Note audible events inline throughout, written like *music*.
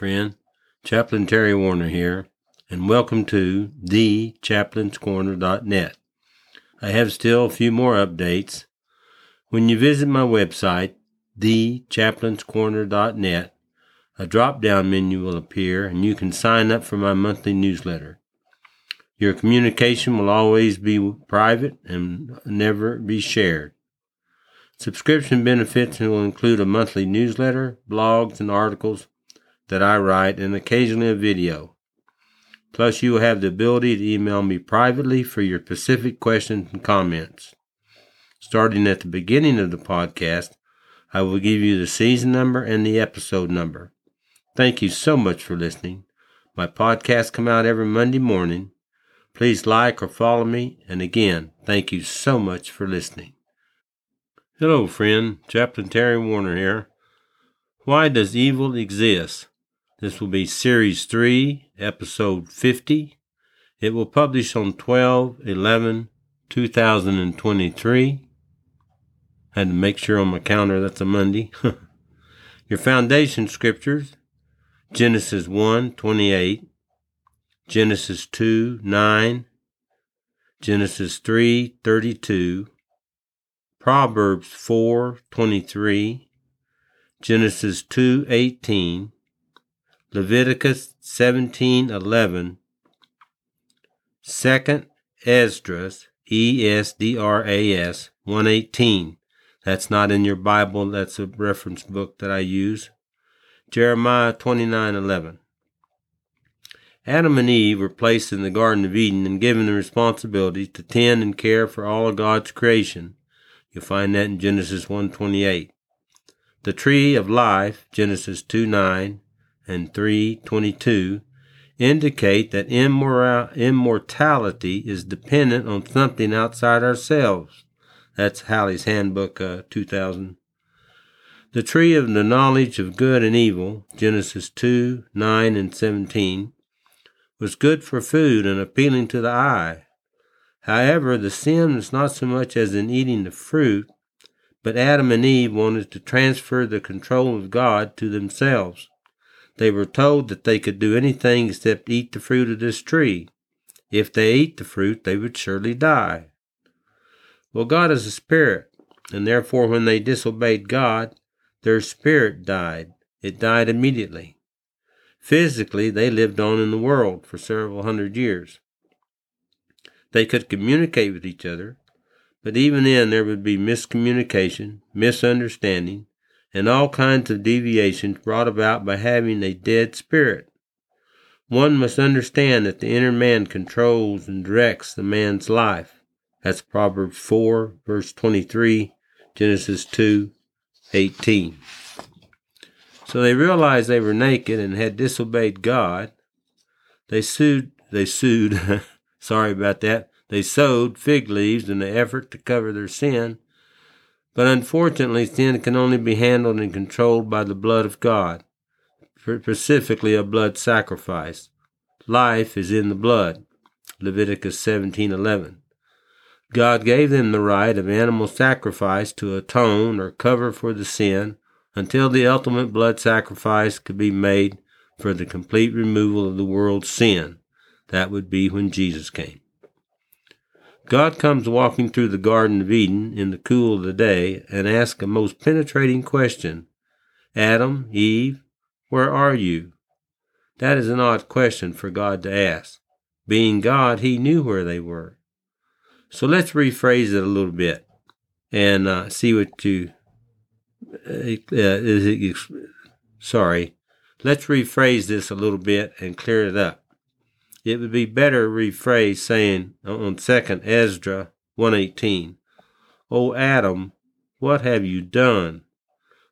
Friend. Chaplain Terry Warner here, and welcome to thechaplainscorner.net. I have still a few more updates. When you visit my website, thechaplainscorner.net, a drop down menu will appear and you can sign up for my monthly newsletter. Your communication will always be private and never be shared. Subscription benefits will include a monthly newsletter, blogs, and articles that I write, and occasionally a video. Plus, you will have the ability to email me privately for your specific questions and comments. Starting at the beginning of the podcast, I will give you the season number and the episode number. Thank you so much for listening. My podcasts come out every Monday morning. Please like or follow me, and again, thank you so much for listening. Hello, friend. Chaplain Terry Warner here. Why does evil exist? This will be Series 3, Episode 50. It will publish on 12 11 2023. I Had to make sure on my calendar that's a Monday. *laughs* Your foundation scriptures Genesis 1 28, Genesis 2 9, Genesis 3 32, Proverbs 4 23, Genesis 2 18, Leviticus 17:11, Second Esdras, E S D R A S 118. That's not in your Bible, that's a reference book that I use. Jeremiah 29:11. Adam and Eve were placed in the Garden of Eden and given the responsibility to tend and care for all of God's creation. You'll find that in Genesis 1:28. The tree of life, Genesis 2:9, and 322 indicate that immortality is dependent on something outside ourselves. That's Halley's Handbook uh, 2000. The tree of the knowledge of good and evil, Genesis 2, 9, and 17, was good for food and appealing to the eye. However, the sin was not so much as in eating the fruit, but Adam and Eve wanted to transfer the control of God to themselves. They were told that they could do anything except eat the fruit of this tree. If they ate the fruit, they would surely die. Well, God is a spirit, and therefore when they disobeyed God, their spirit died. It died immediately. Physically, they lived on in the world for several hundred years. They could communicate with each other, but even then there would be miscommunication, misunderstanding, and all kinds of deviations brought about by having a dead spirit. One must understand that the inner man controls and directs the man's life. That's Proverbs 4, verse 23, Genesis 2, 18. So they realized they were naked and had disobeyed God. They sued, they sued, *laughs* sorry about that. They sewed fig leaves in the effort to cover their sin but unfortunately, sin can only be handled and controlled by the blood of God, specifically a blood sacrifice. Life is in the blood. Leviticus 17:11. God gave them the right of animal sacrifice to atone or cover for the sin until the ultimate blood sacrifice could be made for the complete removal of the world's sin. That would be when Jesus came. God comes walking through the Garden of Eden in the cool of the day and asks a most penetrating question Adam, Eve, where are you? That is an odd question for God to ask. Being God, He knew where they were. So let's rephrase it a little bit and uh, see what you. Uh, uh, sorry. Let's rephrase this a little bit and clear it up. It would be better rephrased saying on second Esdra 118, O Adam, what have you done?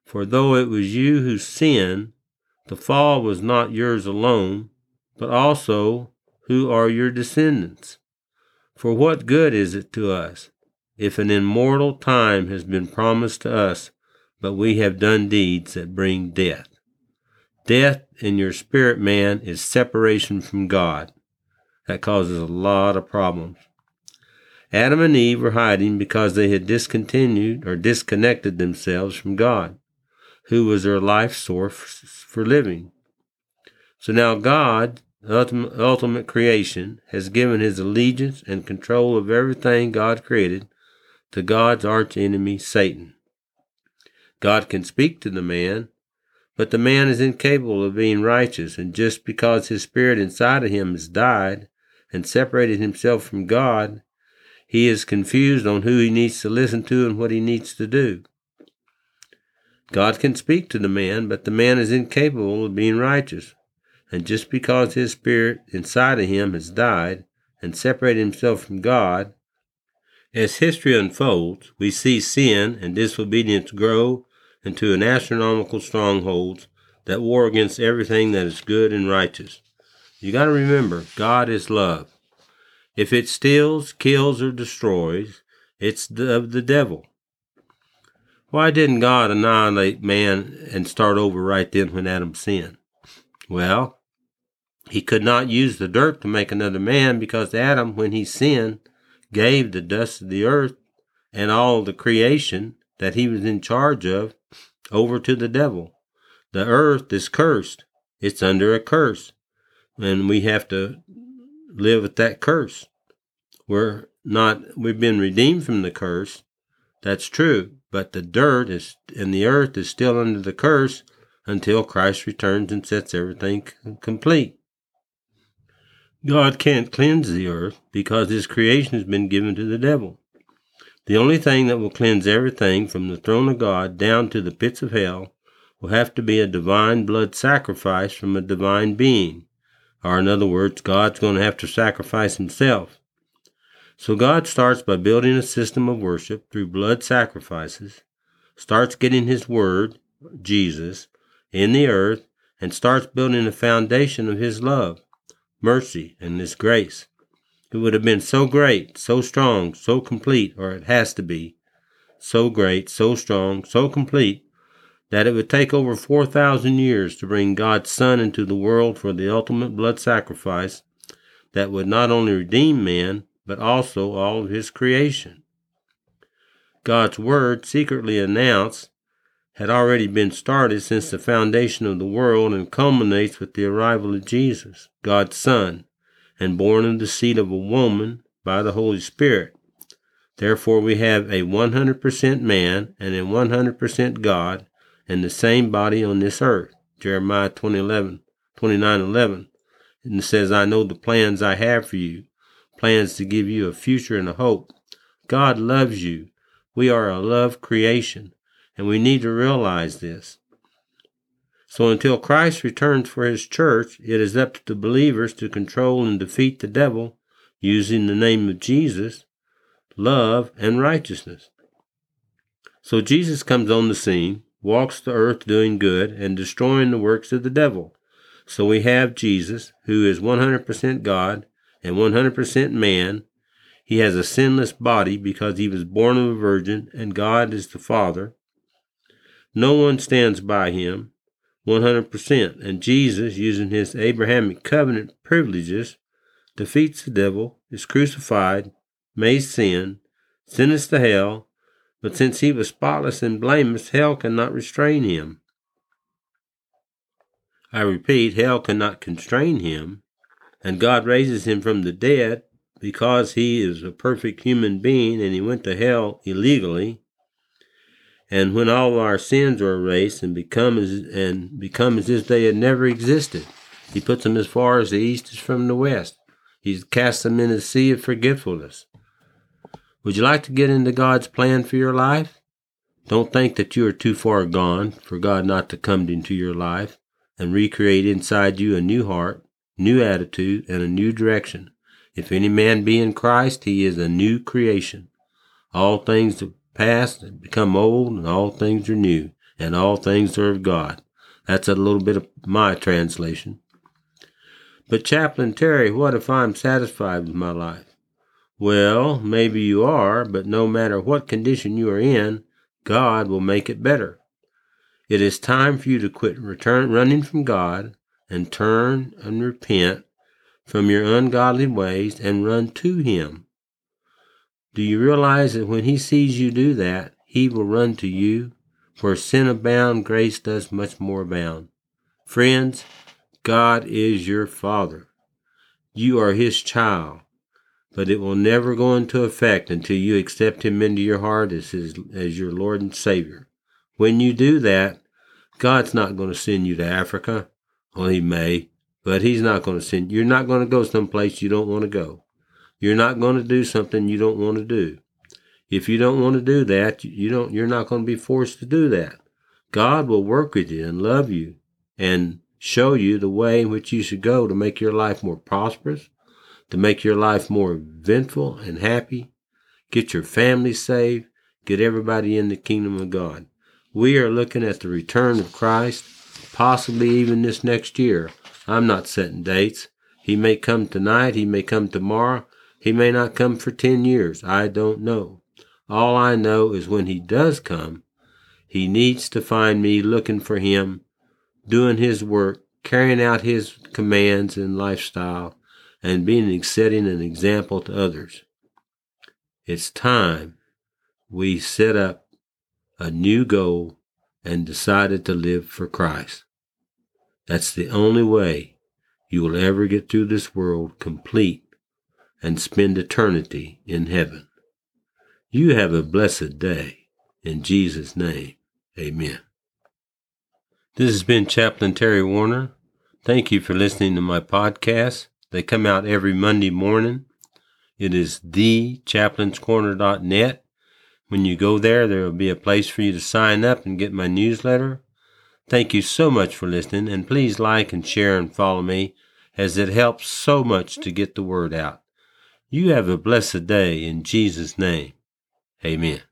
For though it was you who sinned, the fall was not yours alone, but also who are your descendants. For what good is it to us if an immortal time has been promised to us, but we have done deeds that bring death? Death in your spirit man is separation from God. That causes a lot of problems. Adam and Eve were hiding because they had discontinued or disconnected themselves from God, who was their life source for living. So now God, ultimate, ultimate creation, has given his allegiance and control of everything God created to God's archenemy, Satan. God can speak to the man, but the man is incapable of being righteous, and just because his spirit inside of him has died and separated himself from God, he is confused on who he needs to listen to and what he needs to do. God can speak to the man, but the man is incapable of being righteous. And just because his spirit inside of him has died and separated himself from God, as history unfolds, we see sin and disobedience grow into an astronomical strongholds that war against everything that is good and righteous. You got to remember, God is love. If it steals, kills, or destroys, it's of the devil. Why didn't God annihilate man and start over right then when Adam sinned? Well, he could not use the dirt to make another man because Adam, when he sinned, gave the dust of the earth and all the creation that he was in charge of over to the devil. The earth is cursed. It's under a curse. And we have to live with that curse. We're not, we've been redeemed from the curse. That's true but the dirt is and the earth is still under the curse until Christ returns and sets everything complete. God can't cleanse the earth because his creation has been given to the devil. The only thing that will cleanse everything from the throne of God down to the pits of hell will have to be a divine blood sacrifice from a divine being. Or, in other words, God's going to have to sacrifice himself. So God starts by building a system of worship through blood sacrifices, starts getting His Word, Jesus, in the earth, and starts building a foundation of His love, mercy, and His grace. It would have been so great, so strong, so complete, or it has to be, so great, so strong, so complete, that it would take over 4,000 years to bring God's Son into the world for the ultimate blood sacrifice that would not only redeem man, but also all of his creation. God's word, secretly announced, had already been started since the foundation of the world and culminates with the arrival of Jesus, God's Son, and born of the seed of a woman by the Holy Spirit. Therefore, we have a 100% man and a 100% God in the same body on this earth. Jeremiah 20, 11, 29 11. And it says, I know the plans I have for you, plans to give you a future and a hope. God loves you. We are a love creation, and we need to realize this. So until Christ returns for his church, it is up to the believers to control and defeat the devil using the name of Jesus, love, and righteousness. So Jesus comes on the scene, walks the earth doing good and destroying the works of the devil. So we have Jesus, who is 100% God and 100% man. He has a sinless body because he was born of a virgin and God is the Father. No one stands by him 100%, and Jesus, using his Abrahamic covenant privileges, defeats the devil, is crucified, made sin, sent us to hell, but since he was spotless and blameless, hell cannot restrain him. I repeat, hell cannot constrain him and God raises him from the dead because he is a perfect human being and he went to hell illegally. And when all our sins are erased and become as and become as if they had never existed, he puts them as far as the east is from the west. He casts them in the sea of forgetfulness. Would you like to get into God's plan for your life? Don't think that you are too far gone for God not to come into your life and recreate inside you a new heart new attitude, and a new direction. If any man be in Christ, he is a new creation. All things are past and become old, and all things are new, and all things are of God. That's a little bit of my translation. But Chaplain Terry, what if I'm satisfied with my life? Well, maybe you are, but no matter what condition you are in, God will make it better. It is time for you to quit return running from God and turn and repent from your ungodly ways and run to Him. Do you realize that when He sees you do that, He will run to you? For sin abound, grace does much more abound. Friends, God is your Father. You are His child, but it will never go into effect until you accept Him into your heart as, his, as your Lord and Savior. When you do that, God's not going to send you to Africa. Well, He may, but He's not going to send You're not going to go someplace you don't want to go. You're not going to do something you don't want to do. If you don't want to do that, you don't, you're not going to be forced to do that. God will work with you and love you and show you the way in which you should go to make your life more prosperous, to make your life more eventful and happy, get your family saved, get everybody in the kingdom of God. We are looking at the return of Christ, possibly even this next year. I'm not setting dates. He may come tonight, he may come tomorrow, he may not come for 10 years. I don't know. All I know is when he does come, he needs to find me looking for him, doing his work, carrying out his commands and lifestyle, and being setting an example to others. It's time we set up a new goal and decided to live for Christ. That's the only way you will ever get through this world complete and spend eternity in heaven. You have a blessed day. In Jesus' name, amen. This has been Chaplain Terry Warner. Thank you for listening to my podcast. They come out every Monday morning. It is thechaplainscorner.net. When you go there, there will be a place for you to sign up and get my newsletter. Thank you so much for listening, and please like and share and follow me as it helps so much to get the word out. You have a blessed day in Jesus' name. Amen.